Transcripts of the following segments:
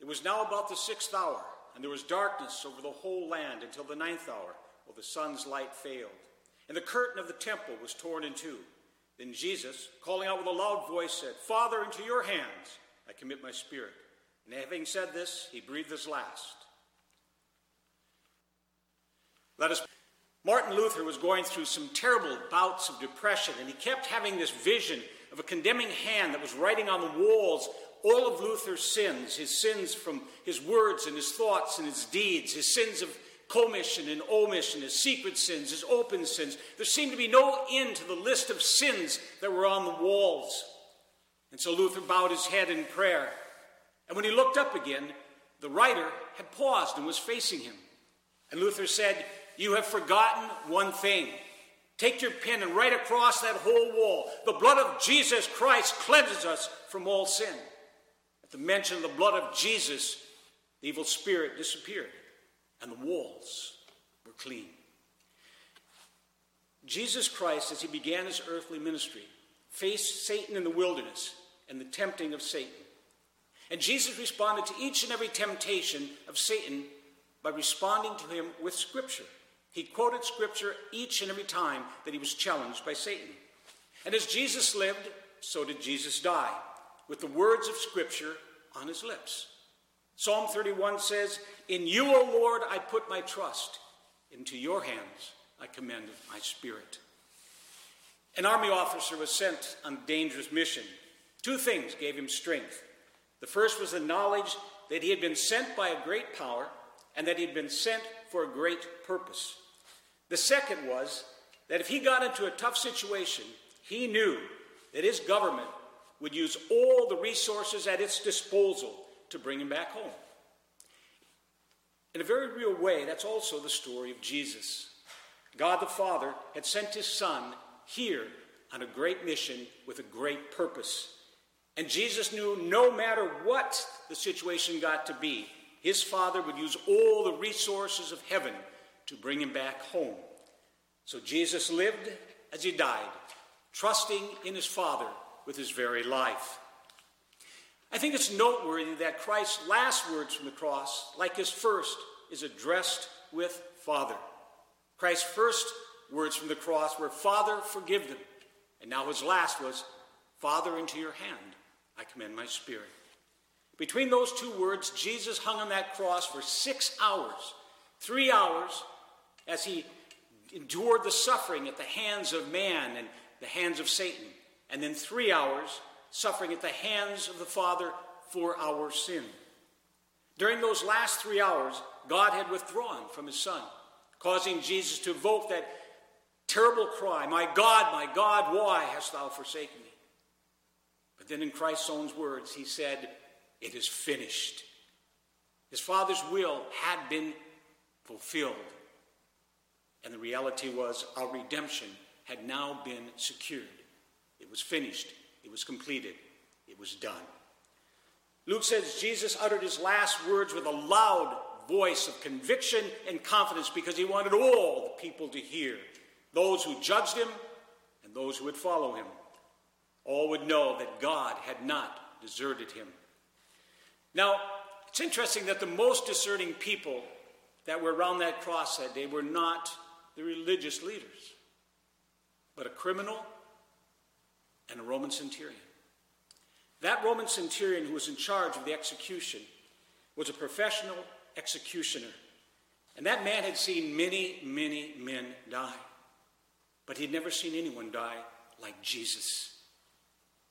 It was now about the sixth hour, and there was darkness over the whole land until the ninth hour, while the sun's light failed. And the curtain of the temple was torn in two. Then Jesus, calling out with a loud voice, said, Father, into your hands I commit my spirit. And having said this, he breathed his last. Let us. Martin Luther was going through some terrible bouts of depression, and he kept having this vision of a condemning hand that was writing on the walls all of Luther's sins his sins from his words and his thoughts and his deeds, his sins of commission and omission, his secret sins, his open sins. There seemed to be no end to the list of sins that were on the walls. And so Luther bowed his head in prayer. And when he looked up again, the writer had paused and was facing him. And Luther said, You have forgotten one thing. Take your pen and write across that whole wall The blood of Jesus Christ cleanses us from all sin. The mention of the blood of Jesus, the evil spirit disappeared and the walls were clean. Jesus Christ, as he began his earthly ministry, faced Satan in the wilderness and the tempting of Satan. And Jesus responded to each and every temptation of Satan by responding to him with Scripture. He quoted scripture each and every time that he was challenged by Satan. And as Jesus lived, so did Jesus die, with the words of scripture on his lips. Psalm 31 says, In you, O Lord, I put my trust. Into your hands I commend my spirit. An army officer was sent on a dangerous mission. Two things gave him strength. The first was the knowledge that he had been sent by a great power and that he had been sent for a great purpose. The second was that if he got into a tough situation, he knew that his government would use all the resources at its disposal to bring him back home. In a very real way, that's also the story of Jesus. God the Father had sent his Son here on a great mission with a great purpose. And Jesus knew no matter what the situation got to be, his Father would use all the resources of heaven to bring him back home. So Jesus lived as he died, trusting in his Father with his very life. I think it's noteworthy that Christ's last words from the cross, like his first, is addressed with Father. Christ's first words from the cross were, Father, forgive them. And now his last was, Father, into your hand I commend my spirit. Between those two words, Jesus hung on that cross for six hours, three hours as he endured the suffering at the hands of man and the hands of Satan, and then three hours suffering at the hands of the Father for our sin. During those last three hours, God had withdrawn from his Son, causing Jesus to evoke that terrible cry, My God, my God, why hast thou forsaken me? But then in Christ's own words, he said, It is finished. His Father's will had been fulfilled. And the reality was our redemption had now been secured. It was finished. It was completed. It was done. Luke says Jesus uttered his last words with a loud voice of conviction and confidence because he wanted all the people to hear those who judged him and those who would follow him. All would know that God had not deserted him. Now, it's interesting that the most discerning people that were around that cross that day were not the religious leaders, but a criminal and a Roman centurion. That Roman centurion who was in charge of the execution was a professional executioner. And that man had seen many, many men die. But he'd never seen anyone die like Jesus.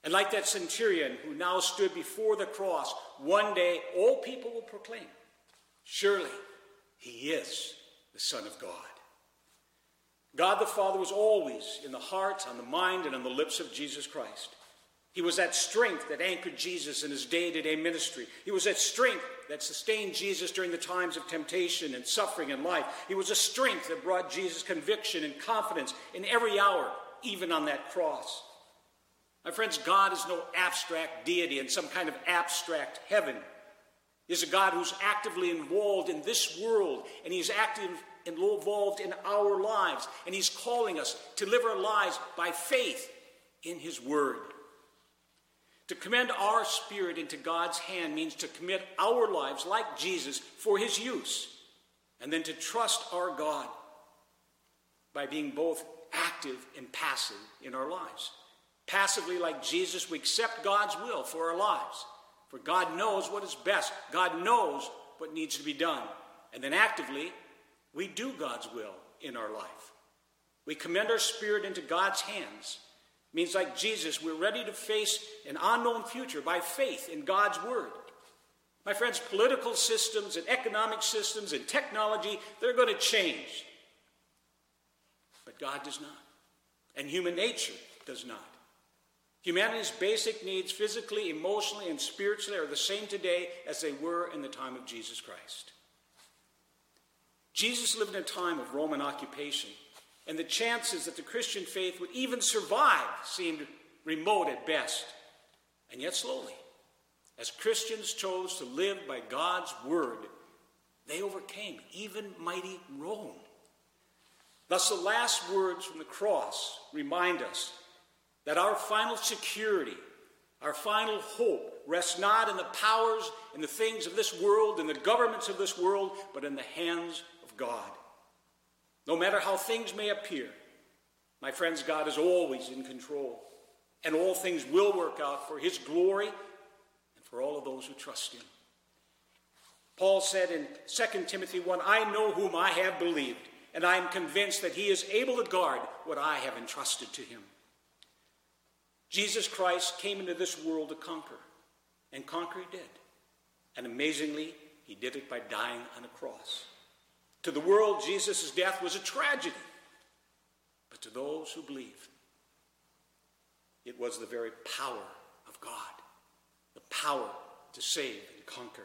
And like that centurion who now stood before the cross, one day all people will proclaim, Surely he is the Son of God. God the Father was always in the heart, on the mind, and on the lips of Jesus Christ. He was that strength that anchored Jesus in his day to day ministry. He was that strength that sustained Jesus during the times of temptation and suffering in life. He was a strength that brought Jesus conviction and confidence in every hour, even on that cross. My friends, God is no abstract deity in some kind of abstract heaven. He's a God who's actively involved in this world, and He's active involved in our lives. And He's calling us to live our lives by faith in His Word. To commend our spirit into God's hand means to commit our lives, like Jesus, for his use, and then to trust our God by being both active and passive in our lives. Passively, like Jesus, we accept God's will for our lives, for God knows what is best, God knows what needs to be done. And then actively, we do God's will in our life. We commend our spirit into God's hands means like Jesus, we're ready to face an unknown future by faith in God's word. My friends, political systems and economic systems and technology, they're going to change. But God does not. And human nature does not. Humanity's basic needs, physically, emotionally, and spiritually, are the same today as they were in the time of Jesus Christ. Jesus lived in a time of Roman occupation and the chances that the Christian faith would even survive seemed remote at best. And yet, slowly, as Christians chose to live by God's word, they overcame even mighty Rome. Thus, the last words from the cross remind us that our final security, our final hope, rests not in the powers and the things of this world and the governments of this world, but in the hands of God. No matter how things may appear, my friends, God is always in control, and all things will work out for His glory and for all of those who trust Him. Paul said in 2 Timothy 1 I know whom I have believed, and I am convinced that He is able to guard what I have entrusted to Him. Jesus Christ came into this world to conquer, and conquer He did. And amazingly, He did it by dying on a cross. To the world, Jesus' death was a tragedy. But to those who believe, it was the very power of God, the power to save and conquer.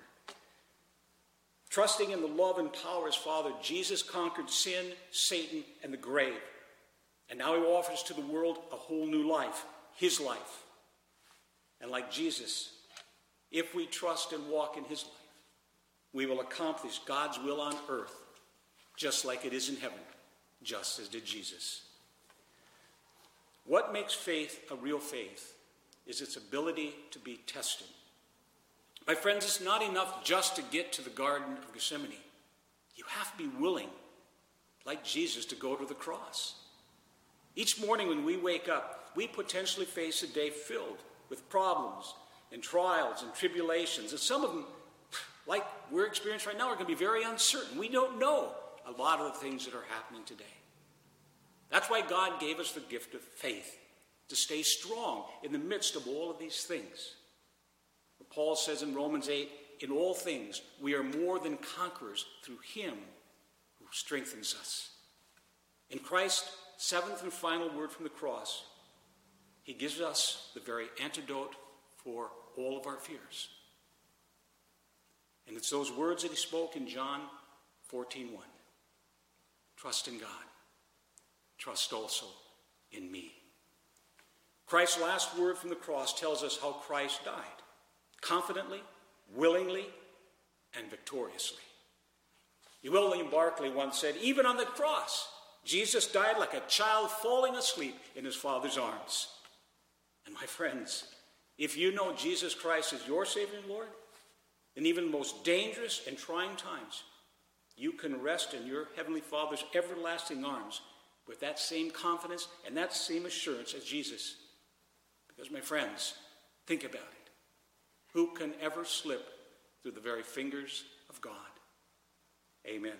Trusting in the love and power of his Father, Jesus conquered sin, Satan, and the grave. And now he offers to the world a whole new life, his life. And like Jesus, if we trust and walk in his life, we will accomplish God's will on earth just like it is in heaven, just as did Jesus. What makes faith a real faith is its ability to be tested. My friends, it's not enough just to get to the Garden of Gethsemane. You have to be willing, like Jesus, to go to the cross. Each morning when we wake up, we potentially face a day filled with problems and trials and tribulations. And some of them, like we're experiencing right now, are going to be very uncertain. We don't know a lot of the things that are happening today. That's why God gave us the gift of faith, to stay strong in the midst of all of these things. Paul says in Romans 8, in all things, we are more than conquerors through him who strengthens us. In Christ's seventh and final word from the cross, he gives us the very antidote for all of our fears. And it's those words that he spoke in John 14 1. Trust in God. Trust also in me. Christ's last word from the cross tells us how Christ died confidently, willingly, and victoriously. William Barclay once said, Even on the cross, Jesus died like a child falling asleep in his Father's arms. And my friends, if you know Jesus Christ as your Savior and Lord, in even the most dangerous and trying times, you can rest in your Heavenly Father's everlasting arms with that same confidence and that same assurance as Jesus. Because, my friends, think about it. Who can ever slip through the very fingers of God? Amen.